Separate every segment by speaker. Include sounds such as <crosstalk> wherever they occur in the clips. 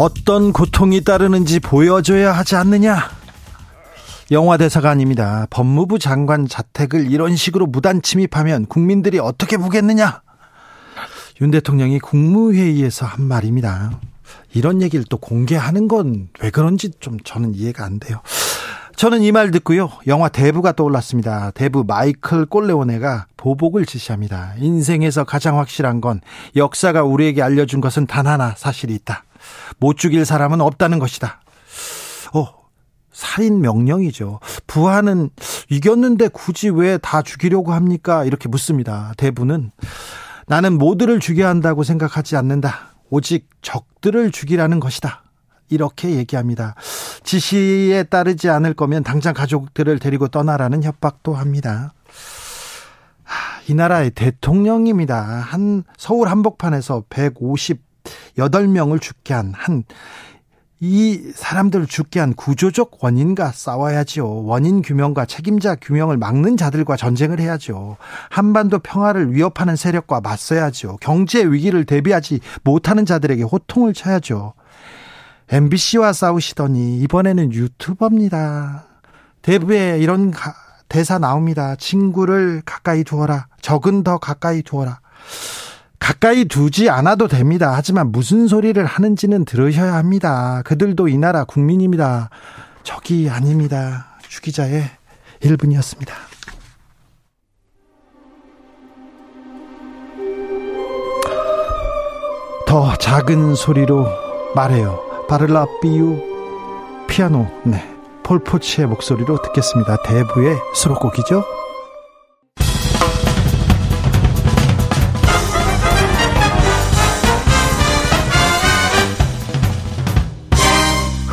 Speaker 1: 어떤 고통이 따르는지 보여줘야 하지 않느냐? 영화 대사가 아닙니다. 법무부 장관 자택을 이런 식으로 무단 침입하면 국민들이 어떻게 보겠느냐? 윤 대통령이 국무회의에서 한 말입니다. 이런 얘기를 또 공개하는 건 왜 그런지 좀 저는 이해가 안 돼요. 저는 이 말 듣고요. 영화 대부가 떠올랐습니다. 대부 마이클 꼴레오네가 보복을 지시합니다. 인생에서 가장 확실한 건 역사가 우리에게 알려준 것은 단 하나 사실이 있다. 못 죽일 사람은 없다는 것이다. 어, 살인 명령이죠. 부하는 이겼는데 굳이 왜 다 죽이려고 합니까? 이렇게 묻습니다. 대부는 나는 모두를 죽여야 한다고 생각하지 않는다. 오직 적들을 죽이라는 것이다. 이렇게 얘기합니다. 지시에 따르지 않을 거면 당장 가족들을 데리고 떠나라는 협박도 합니다. 이 나라의 대통령입니다. 한 서울 한복판에서 158명을 죽게 한 한 이 사람들을 죽게 한 구조적 원인과 싸워야지요. 원인 규명과 책임자 규명을 막는 자들과 전쟁을 해야죠. 한반도 평화를 위협하는 세력과 맞서야죠. 경제 위기를 대비하지 못하는 자들에게 호통을 쳐야죠. MBC와 싸우시더니 이번에는 유튜버입니다. 대부에 이런 가, 대사 나옵니다. 친구를 가까이 두어라. 적은 더 가까이 두어라. 가까이 두지 않아도 됩니다. 하지만 무슨 소리를 하는지는 들으셔야 합니다. 그들도 이 나라 국민입니다. 적이 아닙니다. 주기자의 1분이었습니다. 더 작은 소리로 말해요. 바를라 비유 피아노 네 폴포치의 목소리로 듣겠습니다. 대부의 수록곡이죠.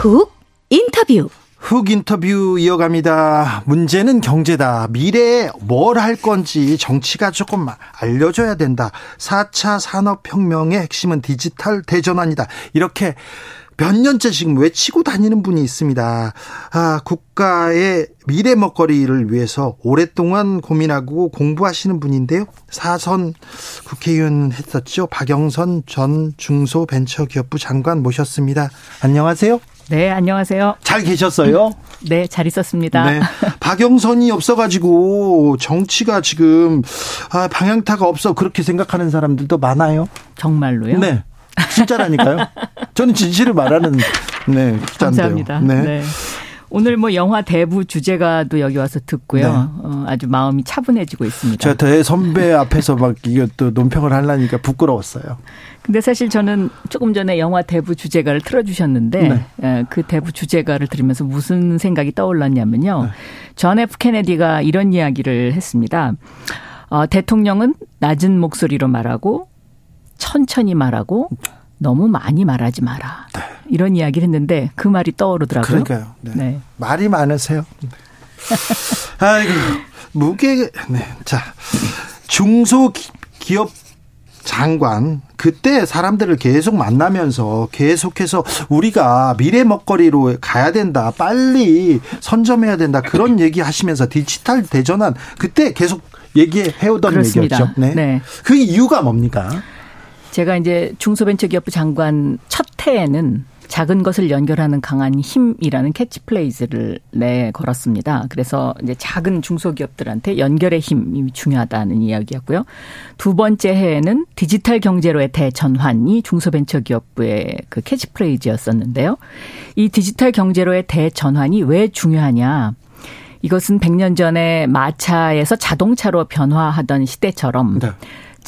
Speaker 2: 훅 인터뷰
Speaker 1: 훅 인터뷰 이어갑니다. 문제는 경제다. 미래에 뭘 할 건지 정치가 조금 알려줘야 된다. 4차 산업혁명의 핵심은 디지털 대전환이다. 이렇게 몇 년째 지금 외치고 다니는 분이 있습니다. 아, 국가의 미래 먹거리를 위해서 오랫동안 고민하고 공부하시는 분인데요. 사선 국회의원 했었죠. 박영선 전 중소벤처기업부 장관 모셨습니다. 안녕하세요.
Speaker 2: 네, 안녕하세요.
Speaker 1: 잘 계셨어요?
Speaker 2: 네, 잘 있었습니다. 네.
Speaker 1: 박영선이 없어가지고 정치가 지금 아, 방향타가 없어 그렇게 생각하는 사람들도 많아요.
Speaker 2: 정말로요?
Speaker 1: 네. 진짜라니까요. 저는 진실을 말하는 네,
Speaker 2: 기자인데요. <laughs> 감사합니다. 네. 네. 오늘 뭐 영화 대부 주제가도 여기 와서 듣고요. 네. 어, 아주 마음이 차분해지고 있습니다.
Speaker 1: 제가 대 선배 앞에서 막 이게 또 논평을 하려니까 부끄러웠어요.
Speaker 2: 근데 사실 저는 조금 전에 영화 대부 주제가를 틀어주셨는데 네. 예, 그 대부 주제가를 들으면서 무슨 생각이 떠올랐냐면요. 네. 존 F 케네디가 이런 이야기를 했습니다. 어, 대통령은 낮은 목소리로 말하고 천천히 말하고 너무 많이 말하지 마라. 네. 이런 이야기를 했는데 그 말이 떠오르더라고요.
Speaker 1: 그러니까요. 네. 네. 말이 많으세요. <laughs> 아이고 무게 네. 자 중소기업 장관 그때 사람들을 계속 만나면서 계속해서 우리가 미래 먹거리로 가야 된다 빨리 선점해야 된다 그런 <laughs> 얘기 하시면서 디지털 대전환 그때 계속 얘기해 오던. 얘기였죠. 네. 네. 그 이유가 뭡니까?
Speaker 2: 제가 이제 중소벤처기업부 장관 첫 해에는 작은 것을 연결하는 강한 힘이라는 캐치프레이즈를 내걸었습니다. 그래서 이제 작은 중소기업들한테 연결의 힘이 중요하다는 이야기였고요. 두 번째 해에는 디지털 경제로의 대전환이 중소벤처기업부의 그 캐치프레이즈였었는데요. 이 디지털 경제로의 대전환이 왜 중요하냐? 이것은 100년 전에 마차에서 자동차로 변화하던 시대처럼 네.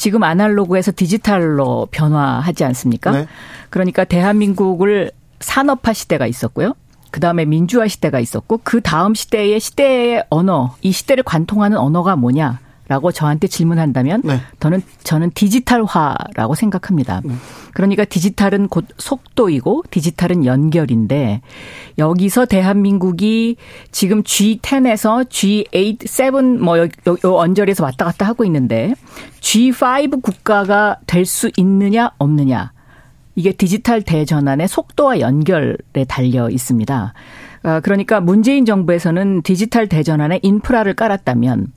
Speaker 2: 지금 아날로그에서 디지털로 변화하지 않습니까? 네. 그러니까 대한민국을 산업화 시대가 있었고요. 그 다음에 민주화 시대가 있었고 그 다음 시대의 시대의 언어, 이 시대를 관통하는 언어가 뭐냐? 라고 저한테 질문한다면 네. 저는 저는 디지털화라고 생각합니다. 네. 그러니까 디지털은 곧 속도이고 디지털은 연결인데 여기서 대한민국이 지금 G10에서 G8, 7뭐 요, 요, 요 언저리에서 왔다 갔다 하고 있는데 G5 국가가 될 수 있느냐 없느냐 이게 디지털 대전환의 속도와 연결에 달려 있습니다. 아, 그러니까 문재인 정부에서는 디지털 대전환에 인프라를 깔았다면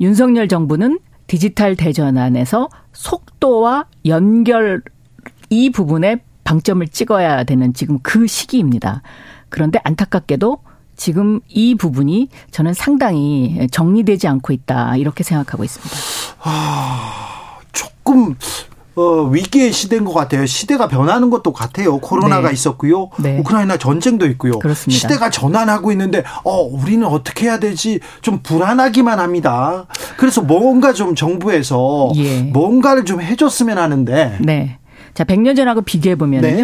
Speaker 2: 윤석열 정부는 디지털 대전환에서 속도와 연결 이 부분에 방점을 찍어야 되는 지금 그 시기입니다. 그런데 안타깝게도 지금 이 부분이 저는 상당히 정리되지 않고 있다 이렇게 생각하고 있습니다.
Speaker 1: 아, 조금 어, 위기의 시대인 것 같아요. 시대가 변하는 것도 같아요. 코로나가 네. 있었고요. 네. 우크라이나 전쟁도 있고요. 그렇습니다. 시대가 전환하고 있는데 어, 우리는 어떻게 해야 되지? 좀 불안하기만 합니다. 그래서 뭔가 좀 정부에서 예. 뭔가를 좀 해줬으면 하는데.
Speaker 2: 네. 자, 100년 전하고 비교해 보면요. 네.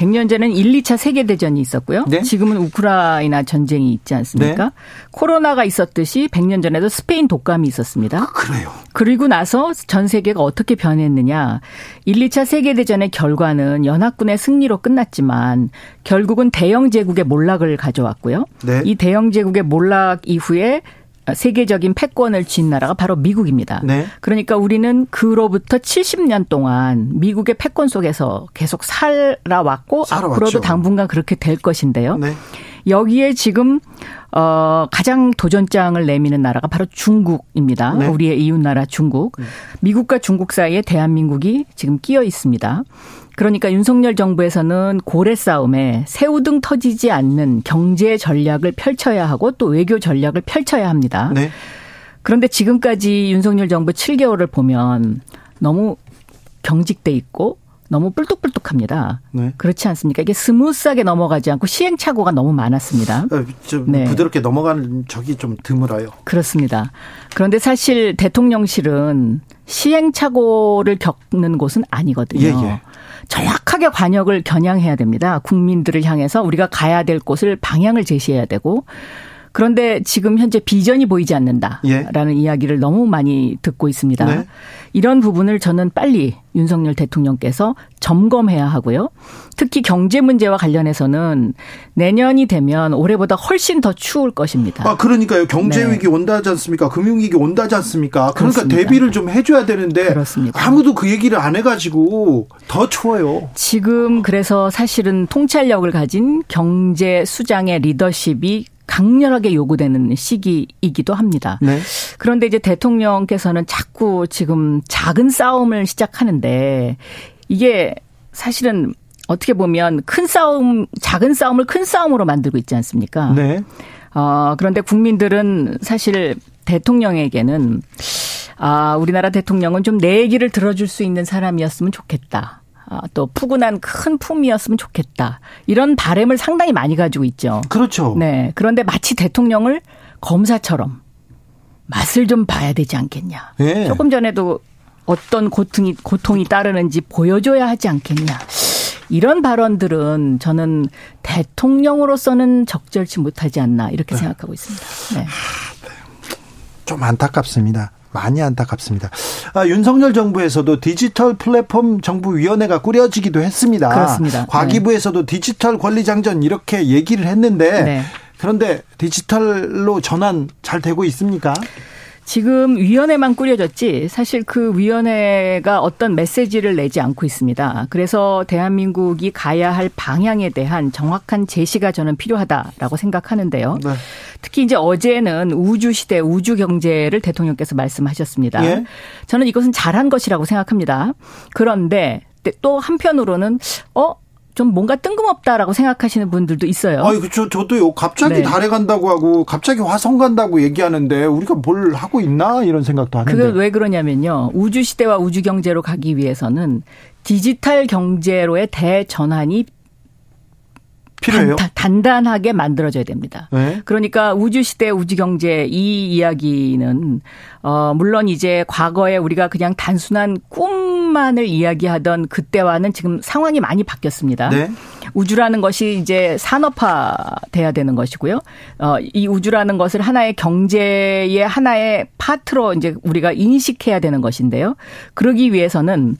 Speaker 2: 100년 전에는 1, 2차 세계 대전이 있었고요. 네? 지금은 우크라이나 전쟁이 있지 않습니까? 네? 코로나가 있었듯이 100년 전에도 스페인 독감이 있었습니다. 아,
Speaker 1: 그래요.
Speaker 2: 그리고 나서 전 세계가 어떻게 변했느냐. 1, 2차 세계 대전의 결과는 연합군의 승리로 끝났지만 결국은 대영 제국의 몰락을 가져왔고요. 네? 이 대영 제국의 몰락 이후에 세계적인 패권을 쥔 나라가 바로 미국입니다. 네. 그러니까 우리는 그로부터 70년 동안 미국의 패권 속에서 계속 살아왔고 살아왔죠. 앞으로도 당분간 그렇게 될 것인데요. 네. 여기에 지금 어 가장 도전장을 내미는 나라가 바로 중국입니다. 네. 우리의 이웃 나라 중국. 네. 미국과 중국 사이에 대한민국이 지금 끼어 있습니다. 그러니까 윤석열 정부에서는 고래 싸움에 새우등 터지지 않는 경제 전략을 펼쳐야 하고 또 외교 전략을 펼쳐야 합니다. 네. 그런데 지금까지 윤석열 정부 7개월을 보면 너무 경직돼 있고 너무 뿔뚝뿔뚝합니다. 네. 그렇지 않습니까? 이게 smooth하게 넘어가지 않고 시행착오가 너무 많았습니다.
Speaker 1: 어, 좀 네. 부드럽게 넘어가는 적이 좀 드물어요.
Speaker 2: 그렇습니다. 그런데 사실 대통령실은 시행착오를 겪는 곳은 아니거든요. 예, 예. 정확하게 과녁을 겨냥해야 됩니다. 국민들을 향해서 우리가 가야 될 곳을 방향을 제시해야 되고 그런데 지금 현재 비전이 보이지 않는다라는 예. 이야기를 너무 많이 듣고 있습니다. 네. 이런 부분을 저는 빨리 윤석열 대통령께서 점검해야 하고요. 특히 경제 문제와 관련해서는 내년이 되면 올해보다 훨씬 더 추울 것입니다.
Speaker 1: 아, 그러니까요. 경제 네. 위기 온다지 않습니까? 금융 위기 온다지 않습니까? 그러니까 그렇습니다. 대비를 좀 해줘야 되는데 그렇습니다. 아무도 그 얘기를 안 해가지고 더 추워요.
Speaker 2: 지금 그래서 사실은 통찰력을 가진 경제 수장의 리더십이 강렬하게 요구되는 시기이기도 합니다. 네. 그런데 이제 대통령께서는 자꾸 지금 작은 싸움을 시작하는데 이게 사실은 어떻게 보면 큰 싸움, 작은 싸움을 큰 싸움으로 만들고 있지 않습니까? 네. 어, 그런데 국민들은 사실 대통령에게는 아, 우리나라 대통령은 좀 내 얘기를 들어줄 수 있는 사람이었으면 좋겠다. 아, 또 푸근한 큰 품이었으면 좋겠다. 이런 바램을 상당히 많이 가지고 있죠.
Speaker 1: 그렇죠.
Speaker 2: 네. 그런데 마치 대통령을 검사처럼 맛을 좀 봐야 되지 않겠냐. 네. 조금 전에도 어떤 고통이 고통이 따르는지 보여줘야 하지 않겠냐. 이런 발언들은 저는 대통령으로서는 적절치 못하지 않나 이렇게 네. 생각하고 있습니다. 네.
Speaker 1: 좀 안타깝습니다. 많이 안타깝습니다. 아, 윤석열 정부에서도 디지털 플랫폼 정부위원회가 꾸려지기도 했습니다.
Speaker 2: 그렇습니다.
Speaker 1: 과기부에서도 네. 디지털 권리장전 이렇게 얘기를 했는데 네. 그런데 디지털로 전환 잘 되고 있습니까?
Speaker 2: 지금 위원회만 꾸려졌지 사실 그 위원회가 어떤 메시지를 내지 않고 있습니다. 그래서 대한민국이 가야 할 방향에 대한 정확한 제시가 저는 필요하다라고 생각하는데요. 네. 특히 이제 어제는 우주 시대 우주 경제를 대통령께서 말씀하셨습니다. 예? 저는 이것은 잘한 것이라고 생각합니다. 그런데 또 한편으로는 어 좀 뭔가 뜬금없다라고 생각하시는 분들도 있어요.
Speaker 1: 아, 그렇죠. 저도요. 갑자기 네. 달에 간다고 하고 갑자기 화성 간다고 얘기하는데 우리가 뭘 하고 있나 이런 생각도 하는데.
Speaker 2: 그게 왜 그러냐면요. 우주 시대와 우주 경제로 가기 위해서는 디지털 경제로의 대전환이
Speaker 1: 필요해요.
Speaker 2: 단, 단하게 만들어져야 됩니다. 네. 그러니까 우주 시대 우주 경제 이 이야기는 어 물론 이제 과거에 우리가 그냥 단순한 꿈 만을 이야기하던 그때와는 지금 상황이 많이 바뀌었습니다. 네. 우주라는 것이 이제 산업화 돼야 되는 것이고요. 어, 이 우주라는 것을 하나의 경제의 하나의 파트로 이제 우리가 인식해야 되는 것인데요. 그러기 위해서는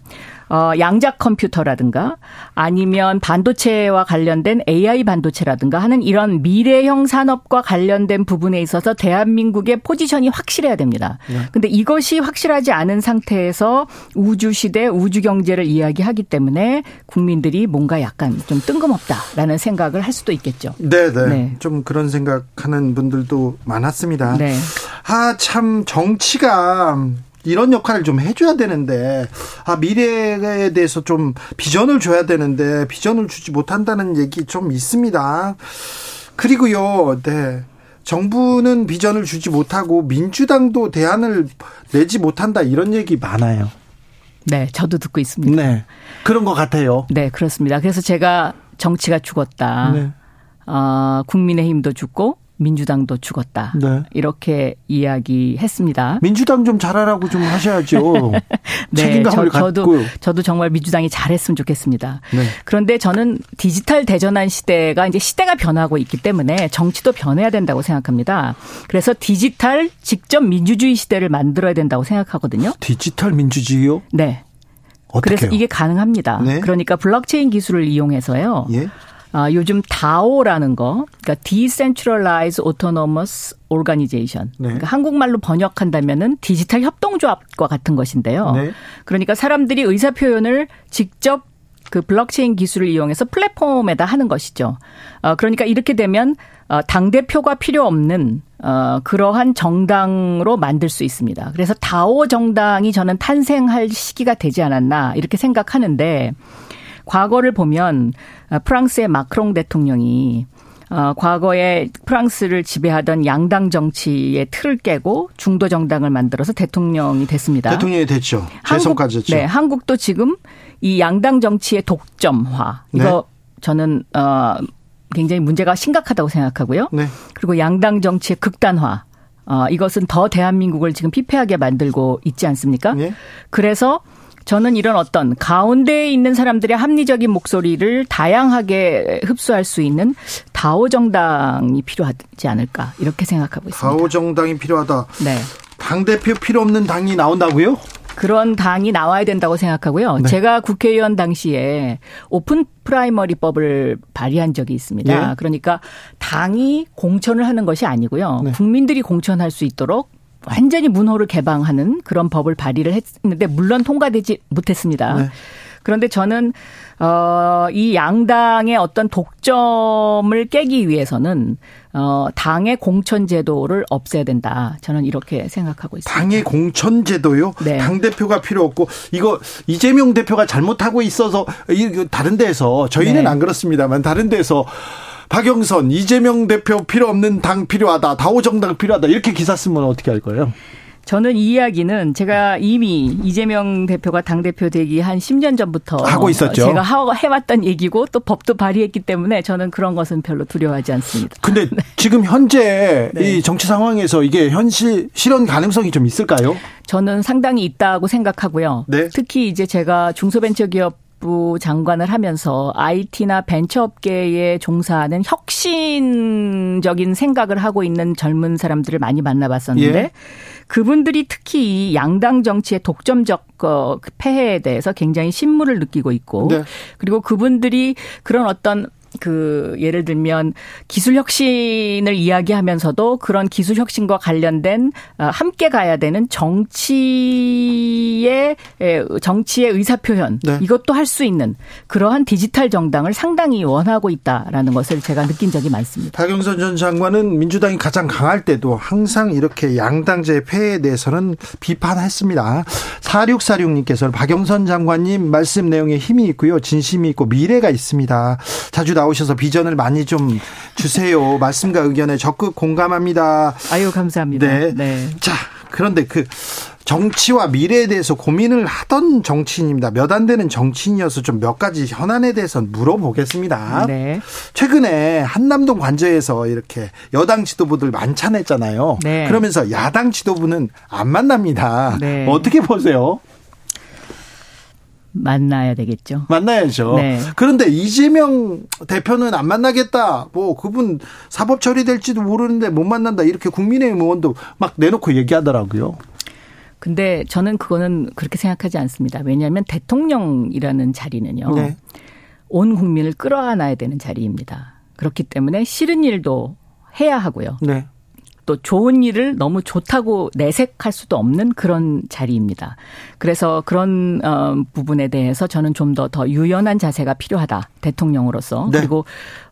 Speaker 2: 어, 양자 컴퓨터라든가 아니면 반도체와 관련된 AI 반도체라든가 하는 이런 미래형 산업과 관련된 부분에 있어서 대한민국의 포지션이 확실해야 됩니다. 네. 근데 이것이 확실하지 않은 상태에서 우주 시대 우주 경제를 이야기하기 때문에 국민들이 뭔가 약간 좀 뜬금없다라는 생각을 할 수도 있겠죠.
Speaker 1: 네, 네. 네. 좀 그런 생각하는 분들도 많았습니다. 네. 아, 참 정치가 이런 역할을 좀 해줘야 되는데 아 미래에 대해서 좀 비전을 줘야 되는데 비전을 주지 못한다는 얘기 좀 있습니다. 그리고요, 네. 정부는 비전을 주지 못하고 민주당도 대안을 내지 못한다 이런 얘기 많아요.
Speaker 2: 네, 저도 듣고 있습니다. 네,
Speaker 1: 그런 것 같아요.
Speaker 2: 네, 그렇습니다. 그래서 제가 정치가 죽었다. 네. 어, 국민의힘도 죽고 민주당도 죽었다. 네. 이렇게 이야기했습니다.
Speaker 1: 민주당 좀 잘하라고 좀 하셔야죠. <laughs> 네, 책임감을 저,
Speaker 2: 도 갖고. 저도 정말 민주당이 잘했으면 좋겠습니다. 네. 그런데 저는 디지털 대전환 시대가 이제 시대가 변하고 있기 때문에 정치도 변해야 된다고 생각합니다. 그래서 디지털 직접 민주주의 시대를 만들어야 된다고 생각하거든요.
Speaker 1: 디지털 민주주의요?
Speaker 2: 네. 그래서 이게 가능합니다. 네. 그러니까 블록체인 기술을 이용해서요. 예? 아, 요즘 DAO라는 거, 그러니까 Decentralized Autonomous Organization. 네. 그러니까 한국말로 번역한다면은 디지털 협동조합과 같은 것인데요. 네. 그러니까 사람들이 의사 표현을 직접 그 블록체인 기술을 이용해서 플랫폼에다 하는 것이죠. 어, 그러니까 이렇게 되면 어, 당 대표가 필요 없는 어, 그러한 정당으로 만들 수 있습니다. 그래서 다오 정당이 저는 탄생할 시기가 되지 않았나 이렇게 생각하는데 과거를 보면 어, 프랑스의 마크롱 대통령이 어, 과거에 프랑스를 지배하던 양당 정치의 틀을 깨고 중도 정당을 만들어서 대통령이 됐습니다.
Speaker 1: 대통령이 됐죠. 재선까지
Speaker 2: 했죠. 네, 한국도 지금 이 양당 정치의 독점화 이거 네. 저는 어 굉장히 문제가 심각하다고 생각하고요. 네. 그리고 양당 정치의 극단화 어 이것은 더 대한민국을 지금 피폐하게 만들고 있지 않습니까? 네. 그래서 저는 이런 어떤 가운데에 있는 사람들의 합리적인 목소리를 다양하게 흡수할 수 있는 다오 정당이 필요하지 않을까 이렇게 생각하고 있습니다.
Speaker 1: 다오 정당이 필요하다. 네. 당 대표 필요 없는 당이 나온다고요?
Speaker 2: 그런 당이 나와야 된다고 생각하고요. 네. 제가 국회의원 당시에 오픈 프라이머리법을 발의한 적이 있습니다. 네. 그러니까 당이 공천을 하는 것이 아니고요. 네. 국민들이 공천할 수 있도록 완전히 문호를 개방하는 그런 법을 발의를 했는데 물론 통과되지 못했습니다. 네. 그런데 저는 어이 양당의 어떤 독점을 깨기 위해서는 어 당의 공천 제도를 없애야 된다. 저는 이렇게 생각하고 있습니다.
Speaker 1: 당의 공천 제도요? 네. 당 대표가 필요 없고 이거 이재명 대표가 잘못하고 있어서 다른 데서 저희는 네. 안 그렇습니다만 다른 데서 박영선, 이재명 대표 필요 없는 당 필요하다. 다오정당 필요하다. 이렇게 기사 쓰면 어떻게 할 거예요?
Speaker 2: 저는 이 이야기는 제가 이미 이재명 대표가 당대표 되기 한 10년 전부터
Speaker 1: 하고 있었죠.
Speaker 2: 제가 해왔던 얘기고 또 법도 발의했기 때문에 저는 그런 것은 별로 두려워하지 않습니다.
Speaker 1: 근데 <laughs> 네. 지금 현재 네. 이 정치 상황에서 이게 현실 실현 가능성이 좀 있을까요?
Speaker 2: 저는 상당히 있다고 생각하고요. 네. 특히 이제 제가 중소벤처기업 산업부 장관을 하면서 IT나 벤처업계에 종사하는 혁신적인 생각을 하고 있는 젊은 사람들을 많이 만나봤었는데 예. 그분들이 특히 양당 정치의 독점적 어, 그 폐해에 대해서 굉장히 신물을 느끼고 있고 네. 그리고 그분들이 그런 어떤 그 예를 들면 기술 혁신을 이야기하면서도 그런 기술 혁신과 관련된 어, 함께 가야 되는 정치의 정치의 의사 표현 네. 이것도 할 수 있는 그러한 디지털 정당을 상당히 원하고 있다라는 것을 제가 느낀 적이 많습니다.
Speaker 1: 박영선 전 장관은 민주당이 가장 강할 때도 항상 이렇게 양당제 폐해에 대해서는 비판했습니다. 4646님께서는 박영선 장관님 말씀 내용에 힘이 있고요. 진심이 있고 미래가 있습니다. 자주 나오셔서 비전을 많이 좀 주세요. 말씀과 의견에 적극 공감합니다.
Speaker 2: 아유, 감사합니다.
Speaker 1: 네. 네. 자, 그런데 그 정치와 미래에 대해서 고민을 하던 정치인입니다. 몇 안 되는 정치인이어서 좀 몇 가지 현안에 대해서 물어보겠습니다. 네. 최근에 한남동 관저에서 이렇게 여당 지도부들 만찬했잖아요. 네. 그러면서 야당 지도부는 안 만납니다. 네. 어떻게 보세요?
Speaker 2: 만나야 되겠죠.
Speaker 1: 만나야죠. 네. 그런데 이재명 대표는 안 만나겠다. 뭐 그분 사법 처리될지도 모르는데 못 만난다. 이렇게 국민의힘 의원도 막 내놓고 얘기하더라고요.
Speaker 2: 근데 저는 그거는 그렇게 생각하지 않습니다. 왜냐하면 대통령이라는 자리는요. 네. 온 국민을 끌어안아야 되는 자리입니다. 그렇기 때문에 싫은 일도 해야 하고요. 네. 또 좋은 일을 너무 좋다고 내색할 수도 없는 그런 자리입니다. 그래서 그런 어 부분에 대해서 저는 좀 더더 더 유연한 자세가 필요하다. 대통령으로서. 네. 그리고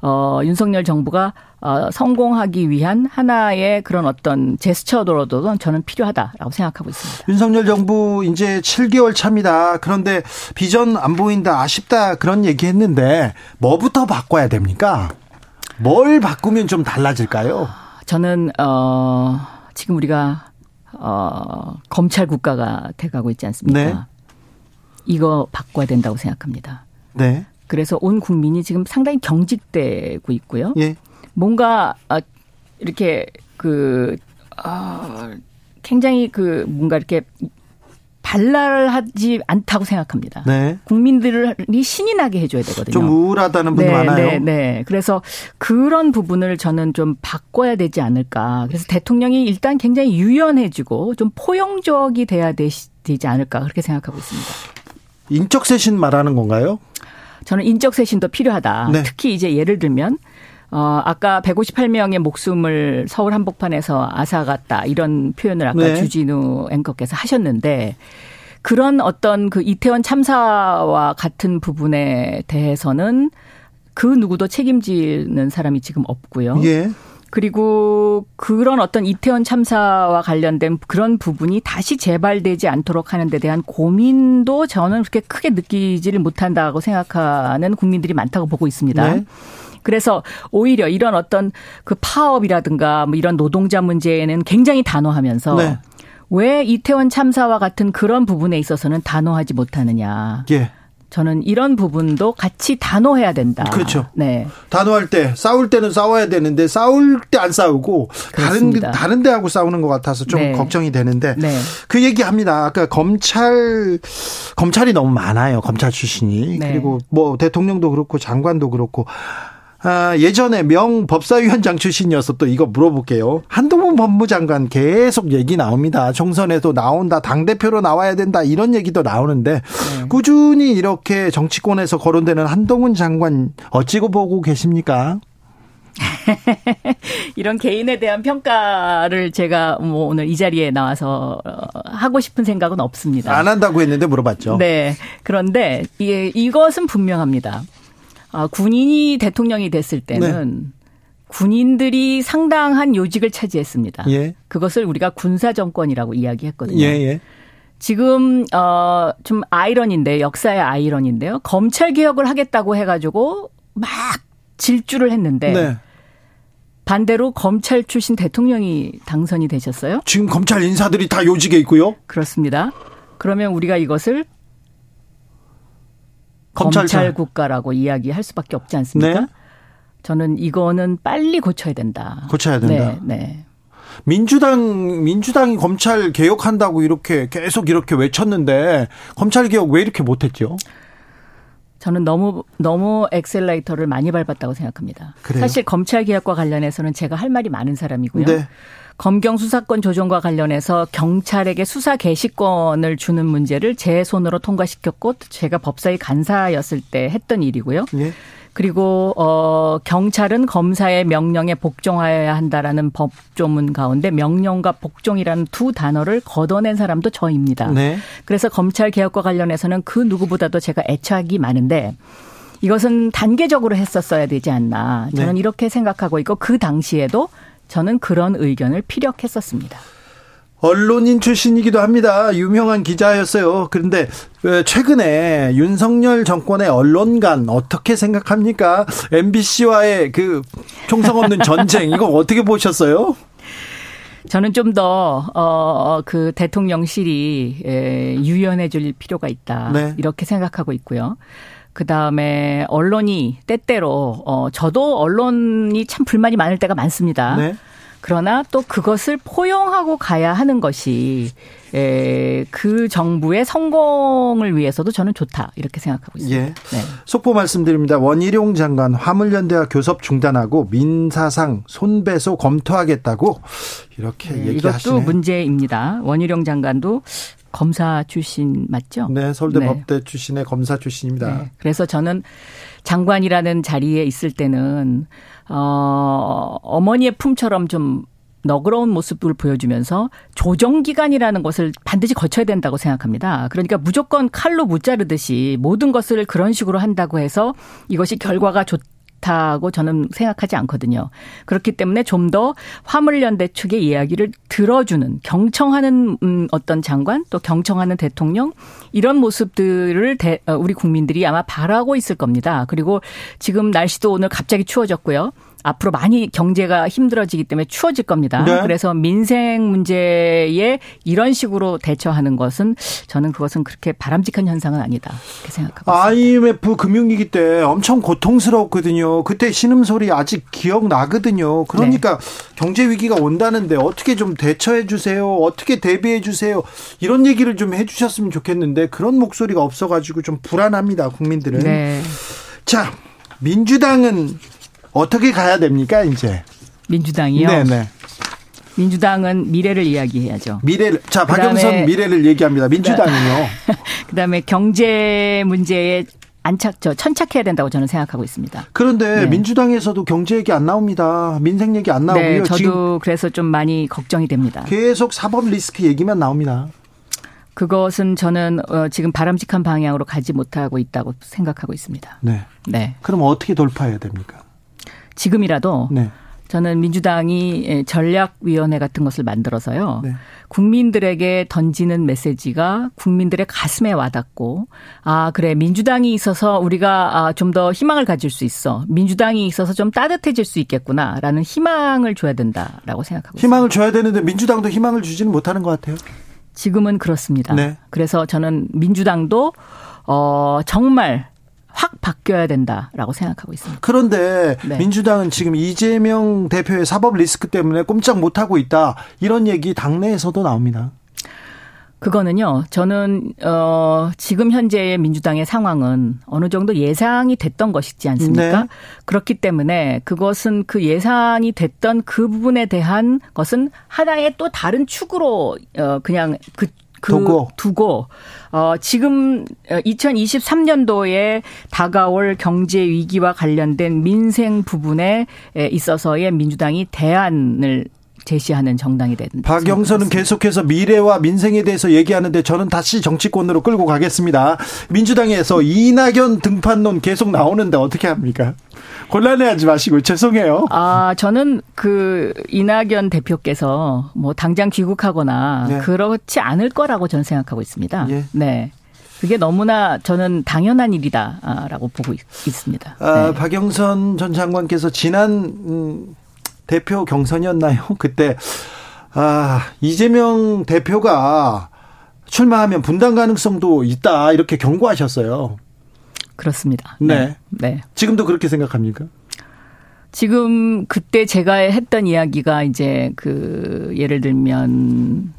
Speaker 2: 어 윤석열 정부가 어 성공하기 위한 하나의 그런 어떤 제스처로도 저는 필요하다라고 생각하고 있습니다.
Speaker 1: 윤석열 정부 이제 7개월 차입니다. 그런데 비전 안 보인다, 아쉽다 그런 얘기 했는데 뭐부터 바꿔야 됩니까? 뭘 바꾸면 좀 달라질까요?
Speaker 2: 저는 어 지금 우리가 어 검찰 국가가 돼가고 있지 않습니까? 네. 이거 바꿔야 된다고 생각합니다. 네. 그래서 온 국민이 지금 상당히 경직되고 있고요. 예. 뭔가 아, 이렇게 그 아, 굉장히 그 뭔가 이렇게 발랄하지 않다고 생각합니다. 네. 국민들이 신이 나게 해줘야 되거든요.
Speaker 1: 좀 우울하다는 분이
Speaker 2: 네,
Speaker 1: 많아요.
Speaker 2: 네, 네. 그래서 그런 부분을 저는 좀 바꿔야 되지 않을까. 그래서 대통령이 일단 굉장히 유연해지고 좀 포용적이 돼야 되지 않을까 그렇게 생각하고 있습니다.
Speaker 1: 인적 쇄신 말하는 건가요?
Speaker 2: 저는 인적 쇄신도 필요하다. 네. 특히 이제 예를 들면 어, 아까 158명의 목숨을 서울 한복판에서 앗아갔다 이런 표현을 아까 네. 주진우 앵커께서 하셨는데 그런 어떤 그 이태원 참사와 같은 부분에 대해서는 그 누구도 책임지는 사람이 지금 없고요. 예. 그리고 그런 어떤 이태원 참사와 관련된 그런 부분이 다시 재발되지 않도록 하는 데 대한 고민도 저는 그렇게 크게 느끼지를 못한다고 생각하는 국민들이 많다고 보고 있습니다. 네. 그래서 오히려 이런 어떤 그 파업이라든가 뭐 이런 노동자 문제에는 굉장히 단호하면서 네. 왜 이태원 참사와 같은 그런 부분에 있어서는 단호하지 못하느냐. 예. 저는 이런 부분도 같이 단호해야 된다.
Speaker 1: 그렇죠. 네. 단호할 때 싸울 때는 싸워야 되는데 싸울 때 안 싸우고 그렇습니다. 다른 다른 데하고 싸우는 것 같아서 좀 네. 걱정이 되는데 네. 그 얘기합니다. 아까 검찰 검찰이 너무 많아요. 검찰 출신이 네. 그리고 뭐 대통령도 그렇고 장관도 그렇고 아, 예전에 명 법사위원장 출신이어서 또 이거 물어볼게요. 한동훈 법무장관 계속 얘기 나옵니다. 총선에도 나온다. 당대표로 나와야 된다. 이런 얘기도 나오는데 네. 꾸준히 이렇게 정치권에서 거론되는 한동훈 장관 어찌고 보고 계십니까? <laughs>
Speaker 2: 이런 개인에 대한 평가를 제가 뭐 오늘 이 자리에 나와서 어, 하고 싶은 생각은 없습니다.
Speaker 1: 안 한다고 했는데 물어봤죠.
Speaker 2: 네. 그런데 이게 이것은 분명합니다. 아, 군인이 대통령이 됐을 때는 네. 군인들이 상당한 요직을 차지했습니다. 예. 그것을 우리가 군사 정권이라고 이야기했거든요. 예, 예. 지금 어 좀 아이러니인데 역사의 아이러니인데요. 검찰 개혁을 하겠다고 해가지고 막 질주를 했는데 네. 반대로 검찰 출신 대통령이 당선이 되셨어요.
Speaker 1: 지금 검찰 인사들이 다 요직에 있고요.
Speaker 2: 그렇습니다. 그러면 우리가 이것을 검찰, 검찰 국가라고 이야기할 수밖에 없지 않습니까? 네. 저는 이거는 빨리 고쳐야 된다.
Speaker 1: 고쳐야 된다. 네, 네. 민주당 민주당이 검찰 개혁한다고 이렇게 계속 이렇게 외쳤는데 검찰 개혁 왜 이렇게 못했죠?
Speaker 2: 저는 너무 너무 엑셀레이터를 많이 밟았다고 생각합니다. 그래요? 사실 검찰 개혁과 관련해서는 제가 할 말이 많은 사람이고요. 네. 검경 수사권 조정과 관련해서 경찰에게 수사 개시권을 주는 문제를 제 손으로 통과시켰고 제가 법사위 간사였을 때 했던 일이고요. 예. 그리고 어 경찰은 검사의 명령에 복종하여야 한다라는 법조문 가운데 명령과 복종이라는 두 단어를 걷어낸 사람도 저입니다. 네. 그래서 검찰 개혁과 관련해서는 그 누구보다도 제가 애착이 많은데 이것은 단계적으로 했었어야 되지 않나 저는 네. 이렇게 생각하고 있고 그 당시에도 저는 그런 의견을 피력했었습니다.
Speaker 1: 언론인 출신이기도 합니다. 유명한 기자였어요. 그런데 최근에 윤석열 정권의 언론관 어떻게 생각합니까? MBC와의 그 총성 없는 전쟁 이거 어떻게 보셨어요?
Speaker 2: 저는 좀 더, 어, 그 대통령실이 에, 유연해질 필요가 있다. 네. 이렇게 생각하고 있고요. 그 다음에 언론이 때때로 어 저도 언론이 참 불만이 많을 때가 많습니다. 네. 그러나 또 그것을 포용하고 가야 하는 것이 에, 그 정부의 성공을 위해서도 저는 좋다 이렇게 생각하고 있습니다. 예. 네.
Speaker 1: 속보 말씀드립니다. 원희룡 장관 화물연대와 교섭 중단하고 민사상 손배소 검토하겠다고 이렇게 네, 얘기하시네요.
Speaker 2: 이것도 문제입니다. 원희룡 장관도 검사 출신 맞죠?
Speaker 1: 네, 서울대 네. 법대 출신의 검사 출신입니다. 네,
Speaker 2: 그래서 저는 장관이라는 자리에 있을 때는 어 어머니의 품처럼 좀 너그러운 모습을 보여주면서 조정 기간이라는 것을 반드시 거쳐야 된다고 생각합니다. 그러니까 무조건 칼로 무자르듯이 모든 것을 그런 식으로 한다고 해서 이것이 결과가 좋다 고 저는 생각하지 않거든요. 그렇기 때문에 좀 더 화물연대 측의 이야기를 들어주는 경청하는 음, 어떤 장관 또 경청하는 대통령 이런 모습들을 대, 어, 우리 국민들이 아마 바라고 있을 겁니다. 그리고 지금 날씨도 오늘 갑자기 추워졌고요. 앞으로 많이 경제가 힘들어지기 때문에 추워질 겁니다. 네. 그래서 민생 문제에 이런 식으로 대처하는 것은 저는 그것은 그렇게 바람직한 현상은 아니다. 이렇게 생각하고
Speaker 1: IMF 있습니다. 금융위기 때 엄청 고통스러웠거든요. 그때 신음소리 아직 기억나거든요. 그러니까 네. 경제 위기가 온다는데 어떻게 좀 대처해 주세요. 어떻게 대비해 주세요. 이런 얘기를 좀 해 주셨으면 좋겠는데 그런 목소리가 없어 가지고 좀 불안합니다. 국민들은. 네. 자, 민주당은 어떻게 가야 됩니까, 이제?
Speaker 2: 민주당이요? 네네. 민주당은 미래를 이야기해야죠.
Speaker 1: 미래를 자 박영선 미래를 얘기합니다. 민주당은요. <laughs>
Speaker 2: 그다음에 경제 문제에 안착 저 천착해야 된다고 저는 생각하고 있습니다.
Speaker 1: 그런데 네. 민주당에서도 경제 얘기 안 나옵니다. 민생 얘기 안 나오고요. 네,
Speaker 2: 저도 그래서 좀 많이 걱정이 됩니다.
Speaker 1: 계속 사법 리스크 얘기만 나옵니다.
Speaker 2: 그것은 저는 어, 지금 바람직한 방향으로 가지 못하고 있다고 생각하고 있습니다.
Speaker 1: 네. 네. 그럼 어떻게 돌파해야 됩니까?
Speaker 2: 지금이라도 네. 저는 민주당이 전략위원회 같은 것을 만들어서요. 네. 국민들에게 던지는 메시지가 국민들의 가슴에 와닿고, 아, 그래, 민주당이 있어서 우리가 아, 좀더 희망을 가질 수 있어. 민주당이 있어서 좀 따뜻해질 수 있겠구나라는 희망을 줘야 된다라고 생각하고
Speaker 1: 희망을
Speaker 2: 있습니다.
Speaker 1: 줘야 되는데 민주당도 희망을 주지는 못하는 것 같아요.
Speaker 2: 지금은 그렇습니다. 네. 그래서 저는 민주당도 어, 정말 확 바뀌어야 된다라고 생각하고 있습니다.
Speaker 1: 그런데 네. 민주당은 지금 이재명 대표의 사법 리스크 때문에 꼼짝 못하고 있다. 이런 얘기 당내에서도 나옵니다.
Speaker 2: 그거는요. 저는 어 지금 현재의 민주당의 상황은 어느 정도 예상이 됐던 것이지 않습니까? 네. 그렇기 때문에 그것은 그 예상이 됐던 그 부분에 대한 것은 하나의 또 다른 축으로 어 그냥 그 그 두고, 두고 어, 지금 2023년도에 어, 다가올 경제 위기와 관련된 민생 부분에 있어서의 민주당이 대안을 제시하는 정당이 된다.
Speaker 1: 박영선은 계속해서 미래와 민생에 대해서 얘기하는데 저는 다시 정치권으로 끌고 가겠습니다. 민주당에서 이낙연 등판론 계속 나오는데 어떻게 합니까? 곤란해하지 마시고 죄송해요.
Speaker 2: 아 저는 그 이낙연 대표께서 뭐 당장 귀국하거나 네. 그렇지 않을 거라고 저는 생각하고 있습니다. 예. 네. 그게 너무나 저는 당연한 일이다라고 보고 있 습니다.
Speaker 1: 아, 네. 박영선 전 장관께서 지난 음, 대표 경선이었나요? <laughs> 그때 아 이재명 대표가 출마하면 분당 가능성도 있다 이렇게 경고하셨어요.
Speaker 2: 그렇습니다.
Speaker 1: 네. 네. 지금도 그렇게 생각합니까?
Speaker 2: 지금 그때 제가 했던 이야기가 이제 그 예를 들면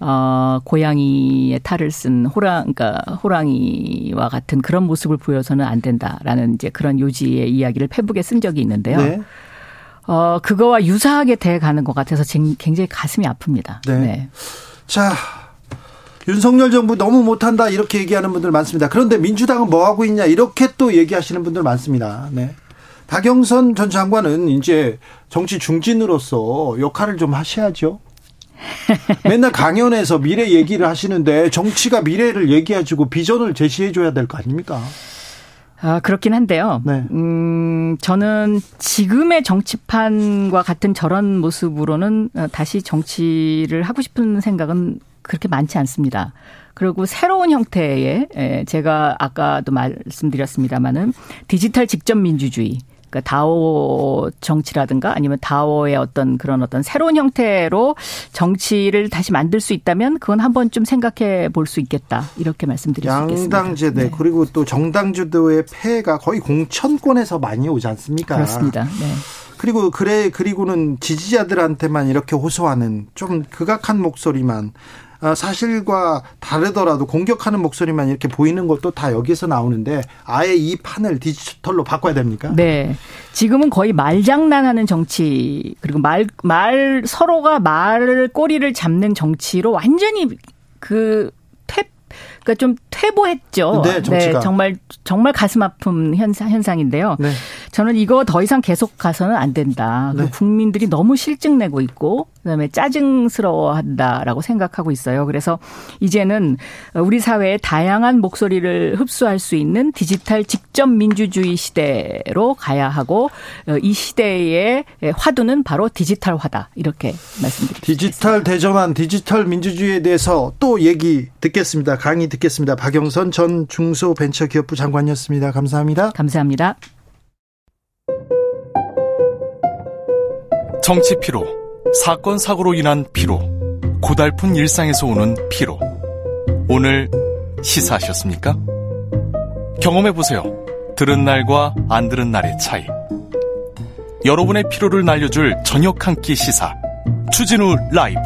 Speaker 2: 어 고양이의 탈을 쓴 호랑 그러니까 호랑이와 같은 그런 모습을 보여서는 안 된다라는 이제 그런 요지의 이야기를 페북에 쓴 적이 있는데요. 네. 어 그거와 유사하게 돼 가는 것 같아서 굉장히 가슴이 아픕니다. 네. 네.
Speaker 1: 자, 윤석열 정부 너무 못한다 이렇게 얘기하는 분들 많습니다. 그런데 민주당은 뭐 하고 있냐 이렇게 또 얘기하시는 분들 많습니다. 네. 박영선 전 장관은 이제 정치 중진으로서 역할을 좀 하셔야죠. <laughs> 맨날 강연에서 미래 얘기를 하시는데 정치가 미래를 얘기해주고 비전을 제시해줘야 될 거 아닙니까?
Speaker 2: 아, 그렇긴 한데요. 네. 음, 저는 지금의 정치판과 같은 저런 모습으로는 다시 정치를 하고 싶은 생각은 그렇게 많지 않습니다. 그리고 새로운 형태의 제가 아까도 말씀드렸습니다마는 디지털 직접 민주주의 그러니까 다오 정치라든가 아니면 다오의 어떤 그런 어떤 새로운 형태로 정치를 다시 만들 수 있다면 그건 한번 좀 생각해 볼 수 있겠다 이렇게 말씀드릴 수 있겠습니다.
Speaker 1: 양당제대 네. 그리고 또 정당 주도의 폐해가 거의 공천권에서 많이 오지 않습니까?
Speaker 2: 그렇습니다. 네.
Speaker 1: 그리고 그래 그리고는 지지자들한테만 이렇게 호소하는 좀 극악한 목소리만 어, 사실과 다르더라도 공격하는 목소리만 이렇게 보이는 것도 다 여기서 나오는데 아예 이 판을 디지털로 바꿔야 됩니까?
Speaker 2: 네. 지금은 거의 말장난하는 정치 그리고 말 말 서로가 말을 꼬리를 잡는 정치로 완전히 그 그러니까 좀 퇴보했죠.
Speaker 1: 네, 정치가.
Speaker 2: 네, 정말 정말 가슴 아픈 현상 현상인데요. 네. 저는 이거 더 이상 계속 가서는 안 된다. 네. 국민들이 너무 실증 내고 있고 그다음에 짜증스러워한다라고 생각하고 있어요. 그래서 이제는 우리 사회의 다양한 목소리를 흡수할 수 있는 디지털 직접 민주주의 시대로 가야 하고 이 시대의 화두는 바로 디지털화다. 이렇게 말씀드립니다.
Speaker 1: 디지털 대전환, 디지털 민주주의에 대해서 또 얘기 듣겠습니다. 강의 듣겠습니다. 박영선 전 중소벤처기업부 장관이었습니다. 감사합니다.
Speaker 2: 감사합니다.
Speaker 3: 정치 피로, 사건 사고로 인한 피로, 고달픈 일상에서 오는 피로. 오늘 시사하셨습니까? 경험해 보세요. 들은 날과 안 들은 날의 차이. 여러분의 피로를 날려줄 저녁 한 끼 시사. 추진우 라이브.